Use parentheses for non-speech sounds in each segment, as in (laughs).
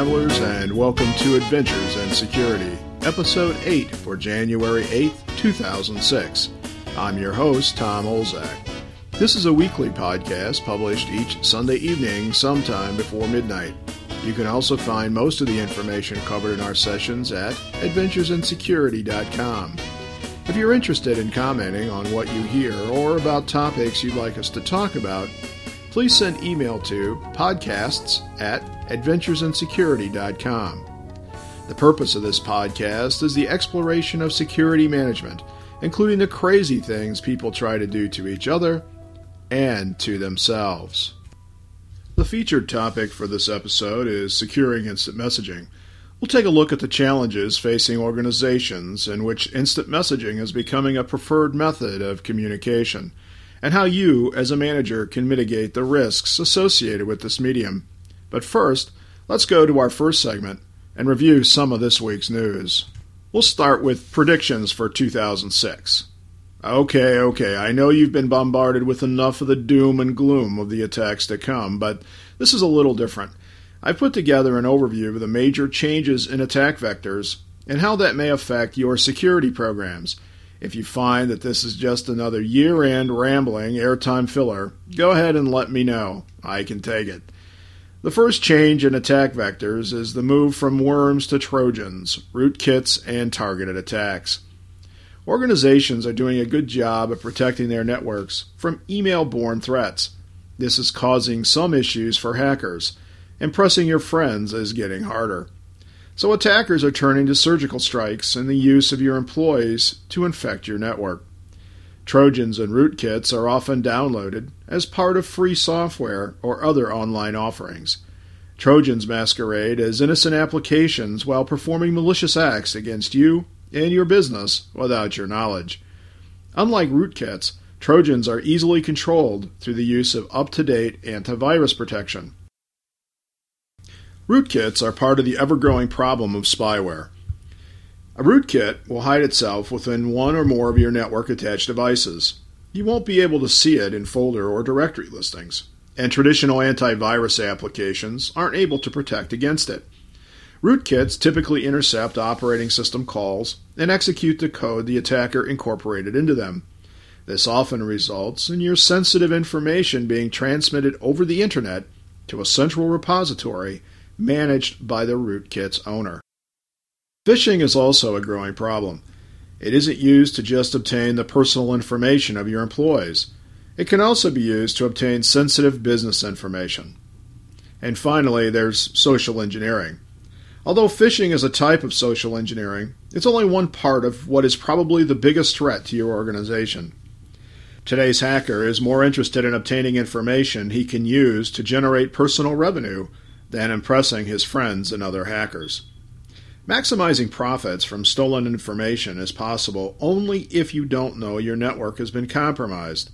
Travelers, and welcome to Adventures in Security, Episode 8 for January 8th, 2006. I'm your host, Tom Olzak. This is a weekly podcast published each Sunday evening sometime before midnight. You can also find most of the information covered in our sessions at adventuresinsecurity.com. If you're interested in commenting on what you hear or about topics you'd like us to talk about, please send email to podcasts at adventuresinsecurity.com. The purpose of this podcast is the exploration of security management, including the crazy things people try to do to each other and to themselves. The featured topic for this episode is securing instant messaging. We'll take a look at the challenges facing organizations in which instant messaging is becoming a preferred method of communication, and how you, as a manager, can mitigate the risks associated with this medium. But first, let's go to our first segment and review some of this week's news. We'll start with predictions for 2006. Okay, okay, I know you've been bombarded with enough of the doom and gloom of the attacks to come, but this is a little different. I've put together an overview of the major changes in attack vectors and how that may affect your security programs. If you find that this is just another year end rambling airtime filler, go ahead and let me know. I can take it. The first change in attack vectors is the move from worms to Trojans, rootkits, and targeted attacks. Organizations are doing a good job of protecting their networks from email borne threats. This is causing some issues for hackers. and pressing your friends is getting harder. So attackers are turning to surgical strikes and the use of your employees to infect your network. Trojans and rootkits are often downloaded as part of free software or other online offerings. Trojans masquerade as innocent applications while performing malicious acts against you and your business without your knowledge. Unlike rootkits, Trojans are easily controlled through the use of up to date antivirus protection. Rootkits are part of the ever growing problem of spyware. A rootkit will hide itself within one or more of your network attached devices. You won't be able to see it in folder or directory listings, and traditional antivirus applications aren't able to protect against it. Rootkits typically intercept operating system calls and execute the code the attacker incorporated into them. This often results in your sensitive information being transmitted over the internet to a central repository managed by the rootkit's owner. Phishing is also a growing problem. It isn't used to just obtain the personal information of your employees. It can also be used to obtain sensitive business information. And finally, there's social engineering. Although phishing is a type of social engineering, it's only one part of what is probably the biggest threat to your organization. Today's hacker is more interested in obtaining information he can use to generate personal revenue than impressing his friends and other hackers. Maximizing profits from stolen information is possible only if you don't know your network has been compromised.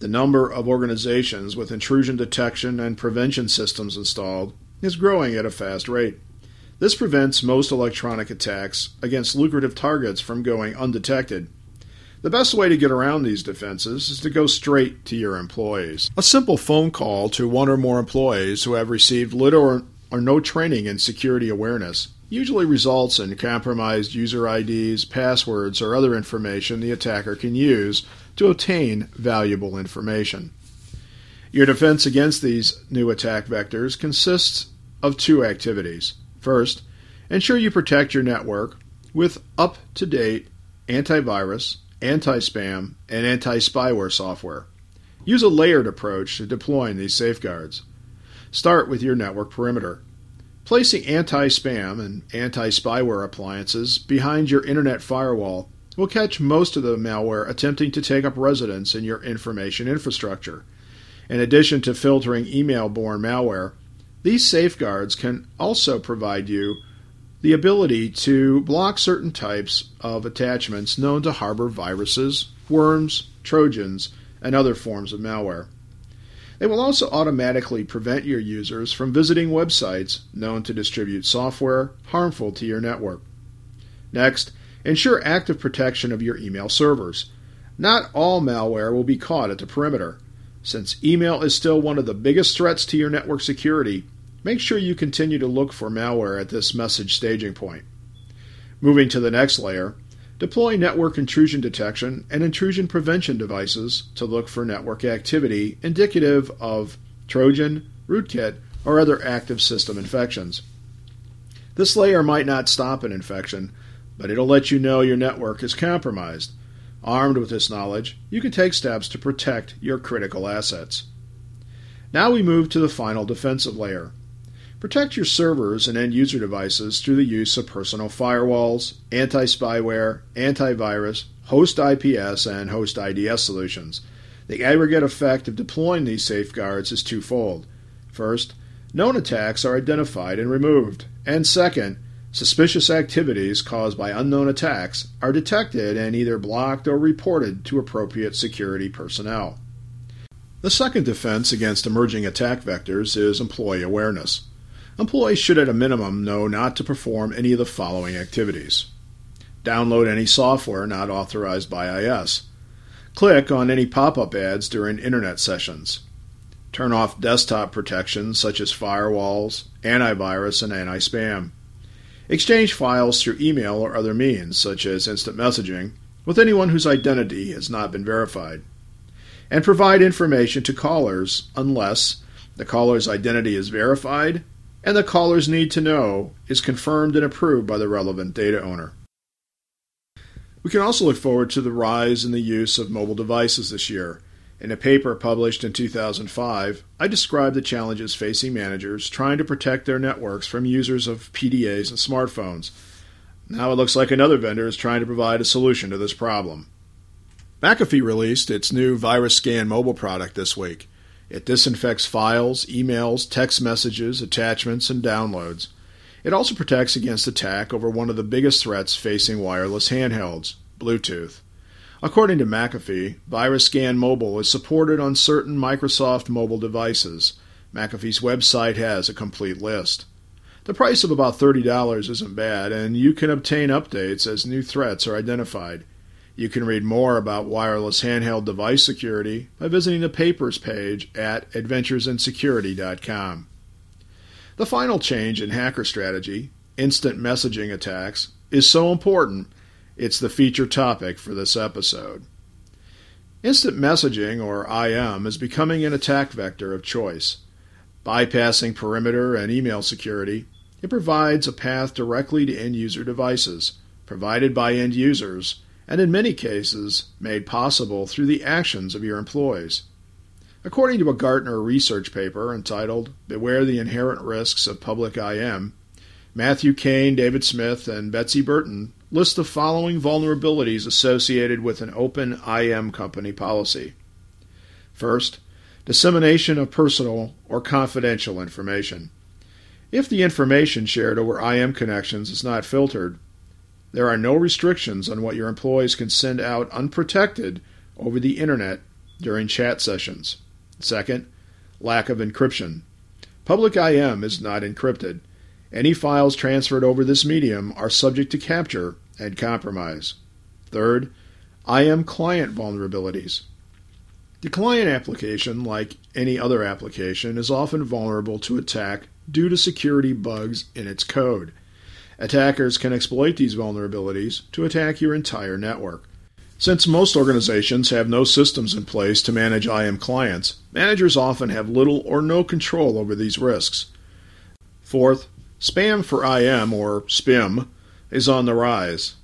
The number of organizations with intrusion detection and prevention systems installed is growing at a fast rate. This prevents most electronic attacks against lucrative targets from going undetected. The best way to get around these defenses is to go straight to your employees. A simple phone call to one or more employees who have received little or, or no training in security awareness usually results in compromised user IDs, passwords, or other information the attacker can use to obtain valuable information. Your defense against these new attack vectors consists of two activities. First, ensure you protect your network with up to date antivirus, anti spam, and anti spyware software. Use a layered approach to deploying these safeguards. Start with your network perimeter. Placing anti spam and anti spyware appliances behind your internet firewall will catch most of the malware attempting to take up residence in your information infrastructure. In addition to filtering email borne malware, these safeguards can also provide you the ability to block certain types of attachments known to harbor viruses, worms, trojans, and other forms of malware. They will also automatically prevent your users from visiting websites known to distribute software harmful to your network. Next, ensure active protection of your email servers. Not all malware will be caught at the perimeter. Since email is still one of the biggest threats to your network security, make sure you continue to look for malware at this message staging point. Moving to the next layer, deploy network intrusion detection and intrusion prevention devices to look for network activity indicative of Trojan, rootkit, or other active system infections. This layer might not stop an infection, but it'll let you know your network is compromised. Armed with this knowledge, you can take steps to protect your critical assets. Now we move to the final defensive layer. Protect your servers and end user devices through the use of personal firewalls, anti spyware, antivirus, host IPS, and host IDS solutions. The aggregate effect of deploying these safeguards is twofold. First, known attacks are identified and removed. And second, suspicious activities caused by unknown attacks are detected and either blocked or reported to appropriate security personnel. The second defense against emerging attack vectors is employee awareness. Employees should, at a minimum, know not to perform any of the following activities. Download any software not authorized by IS, click on any pop up ads during internet sessions, turn off desktop protections such as firewalls, antivirus, and anti spam, exchange files through email or other means, such as instant messaging, with anyone whose identity has not been verified, and provide information to callers unless the caller's identity is verified and the caller's need to know is confirmed and approved by the relevant data owner. We can also look forward to the rise in the use of mobile devices this year. In a paper published in 2005, I described the challenges facing managers trying to protect their networks from users of PDAs and smartphones. Now it looks like another vendor is trying to provide a solution to this problem. McAfee released its new VirusScan mobile product this week. It disinfects files, emails, text messages, attachments, and downloads. It also protects against attack over one of the biggest threats facing wireless handhelds Bluetooth. According to McAfee, VirusScan Mobile is supported on certain Microsoft mobile devices. McAfee's website has a complete list. The price of about $30 isn't bad, and you can obtain updates as new threats are identified. You can read more about wireless handheld device security by visiting the papers page at adventuresinsecurity.com. The final change in hacker strategy, instant messaging attacks, is so important it's the feature topic for this episode. Instant messaging, or IM, is becoming an attack vector of choice. Bypassing perimeter and email security, it provides a path directly to end user devices, provided by end users and in many cases made possible through the actions of your employees. According to a Gartner research paper entitled Beware the Inherent Risks of Public IM, Matthew Cain, David Smith, and Betsy Burton list the following vulnerabilities associated with an open IM company policy. First, dissemination of personal or confidential information. If the information shared over IM connections is not filtered, there are no restrictions on what your employees can send out unprotected over the internet during chat sessions. Second, lack of encryption. Public IM is not encrypted. Any files transferred over this medium are subject to capture and compromise. Third, IM client vulnerabilities. The client application, like any other application, is often vulnerable to attack due to security bugs in its code. Attackers can exploit these vulnerabilities to attack your entire network. Since most organizations have no systems in place to manage IM clients, managers often have little or no control over these risks. Fourth, spam for IM, or SPIM, is on the rise.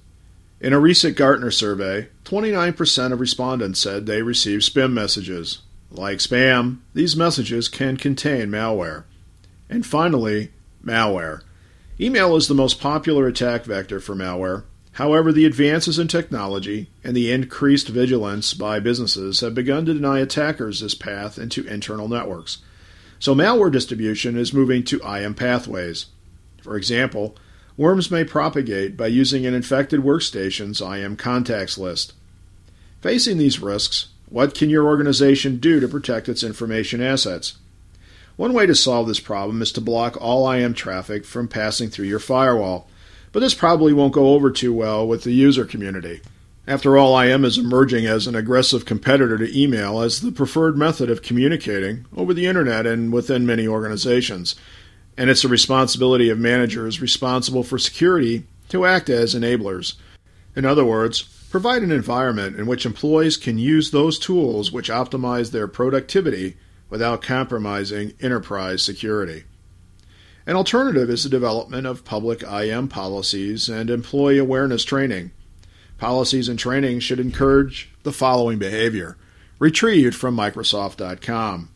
In a recent Gartner survey, 29% of respondents said they received spam messages. Like spam, these messages can contain malware. And finally, malware. Email is the most popular attack vector for malware. However, the advances in technology and the increased vigilance by businesses have begun to deny attackers this path into internal networks. So, malware distribution is moving to IM pathways. For example, worms may propagate by using an infected workstation's IM contacts list. Facing these risks, what can your organization do to protect its information assets? One way to solve this problem is to block all IM traffic from passing through your firewall, but this probably won't go over too well with the user community. After all, IM is emerging as an aggressive competitor to email as the preferred method of communicating over the internet and within many organizations. and it's the responsibility of managers responsible for security to act as enablers. In other words, provide an environment in which employees can use those tools which optimize their productivity without compromising enterprise security. An alternative is the development of public IM policies and employee awareness training. Policies and training should encourage the following behavior, retrieved from Microsoft.com.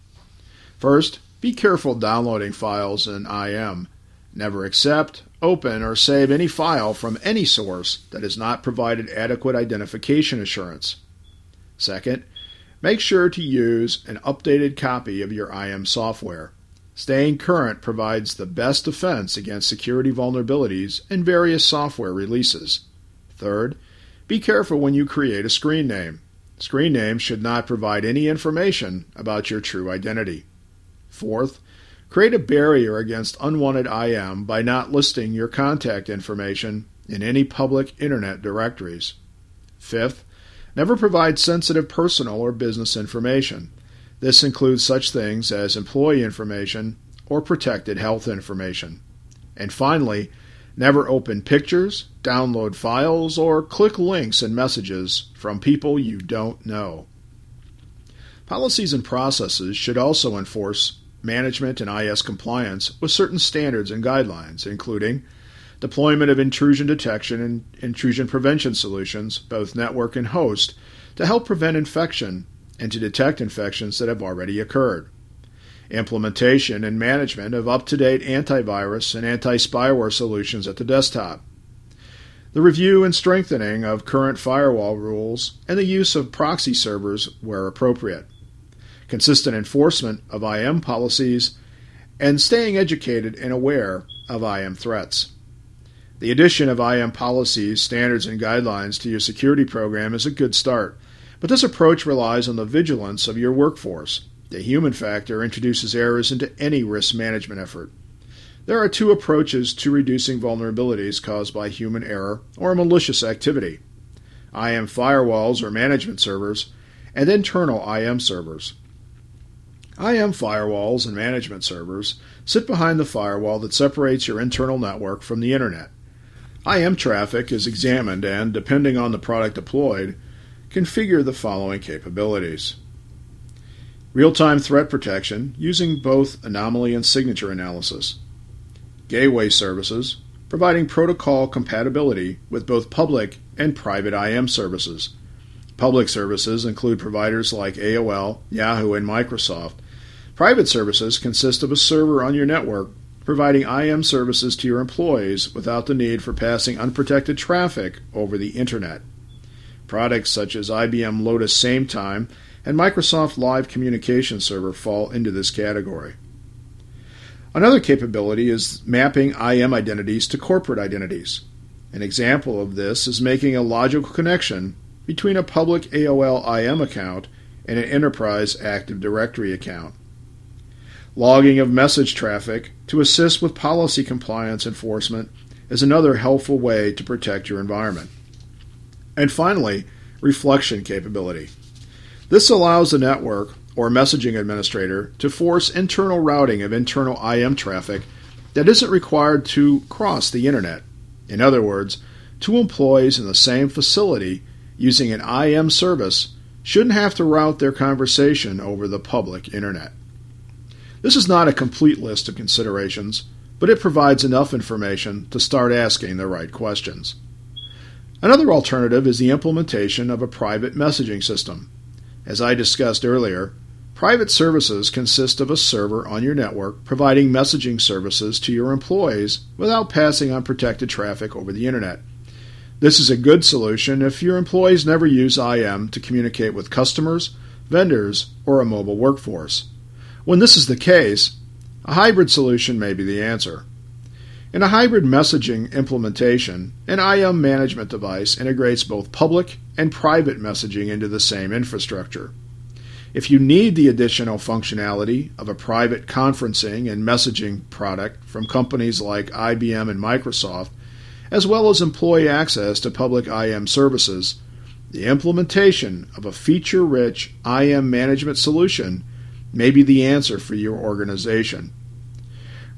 First, be careful downloading files in IM. Never accept, open, or save any file from any source that has not provided adequate identification assurance. Second, make sure to use an updated copy of your IM software. Staying current provides the best defense against security vulnerabilities in various software releases. Third, be careful when you create a screen name. Screen names should not provide any information about your true identity. Fourth, create a barrier against unwanted IM by not listing your contact information in any public internet directories. Fifth, never provide sensitive personal or business information. This includes such things as employee information or protected health information. And finally, never open pictures, download files, or click links and messages from people you don't know. Policies and processes should also enforce management and IS compliance with certain standards and guidelines, including deployment of intrusion detection and intrusion prevention solutions, both network and host, to help prevent infection and to detect infections that have already occurred. Implementation and management of up to date antivirus and anti spyware solutions at the desktop. The review and strengthening of current firewall rules and the use of proxy servers where appropriate consistent enforcement of IM policies, and staying educated and aware of IM threats. The addition of IM policies, standards, and guidelines to your security program is a good start, but this approach relies on the vigilance of your workforce. The human factor introduces errors into any risk management effort. There are two approaches to reducing vulnerabilities caused by human error or malicious activity IM firewalls or management servers, and internal IM servers. IM firewalls and management servers sit behind the firewall that separates your internal network from the Internet. IM traffic is examined and, depending on the product deployed, configure the following capabilities. Real time threat protection using both anomaly and signature analysis, gateway services, providing protocol compatibility with both public and private IM services. Public services include providers like AOL, Yahoo, and Microsoft. Private services consist of a server on your network providing IM services to your employees without the need for passing unprotected traffic over the Internet. Products such as IBM Lotus SameTime and Microsoft Live Communication Server fall into this category. Another capability is mapping IM identities to corporate identities. An example of this is making a logical connection between a public AOL IM account and an enterprise Active Directory account logging of message traffic to assist with policy compliance enforcement is another helpful way to protect your environment. And finally, reflection capability. This allows the network or messaging administrator to force internal routing of internal IM traffic that isn't required to cross the internet. In other words, two employees in the same facility using an IM service shouldn't have to route their conversation over the public internet. This is not a complete list of considerations, but it provides enough information to start asking the right questions. Another alternative is the implementation of a private messaging system. As I discussed earlier, private services consist of a server on your network providing messaging services to your employees without passing unprotected traffic over the Internet. This is a good solution if your employees never use IM to communicate with customers, vendors, or a mobile workforce. When this is the case, a hybrid solution may be the answer. In a hybrid messaging implementation, an IM management device integrates both public and private messaging into the same infrastructure. If you need the additional functionality of a private conferencing and messaging product from companies like IBM and Microsoft, as well as employee access to public IM services, the implementation of a feature rich IM management solution may be the answer for your organization.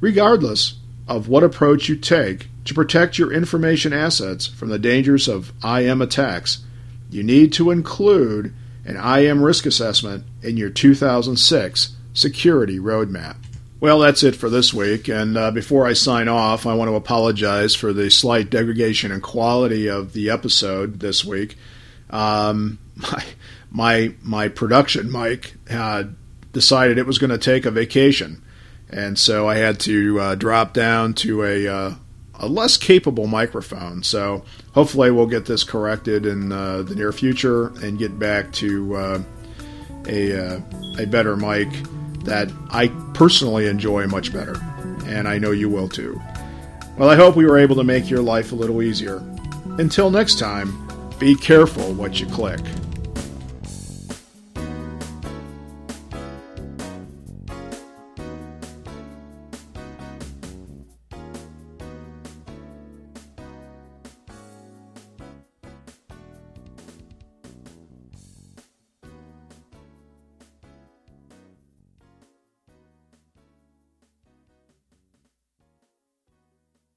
Regardless of what approach you take to protect your information assets from the dangers of IM attacks, you need to include an IM risk assessment in your 2006 security roadmap. Well, that's it for this week. And uh, before I sign off, I want to apologize for the slight degradation in quality of the episode this week. Um, (laughs) my my my production mic had decided it was going to take a vacation, and so I had to uh, drop down to a uh, a less capable microphone. So hopefully we'll get this corrected in uh, the near future and get back to uh, a uh, a better mic that I personally enjoy much better, and I know you will too. Well, I hope we were able to make your life a little easier. Until next time, be careful what you click.